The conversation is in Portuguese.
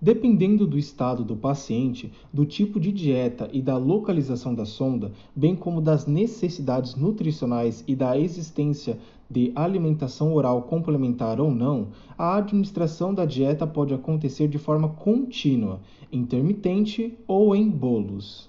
Dependendo do estado do paciente, do tipo de dieta e da localização da sonda, bem como das necessidades nutricionais e da existência de alimentação oral complementar ou não, a administração da dieta pode acontecer de forma contínua, intermitente ou em bolos.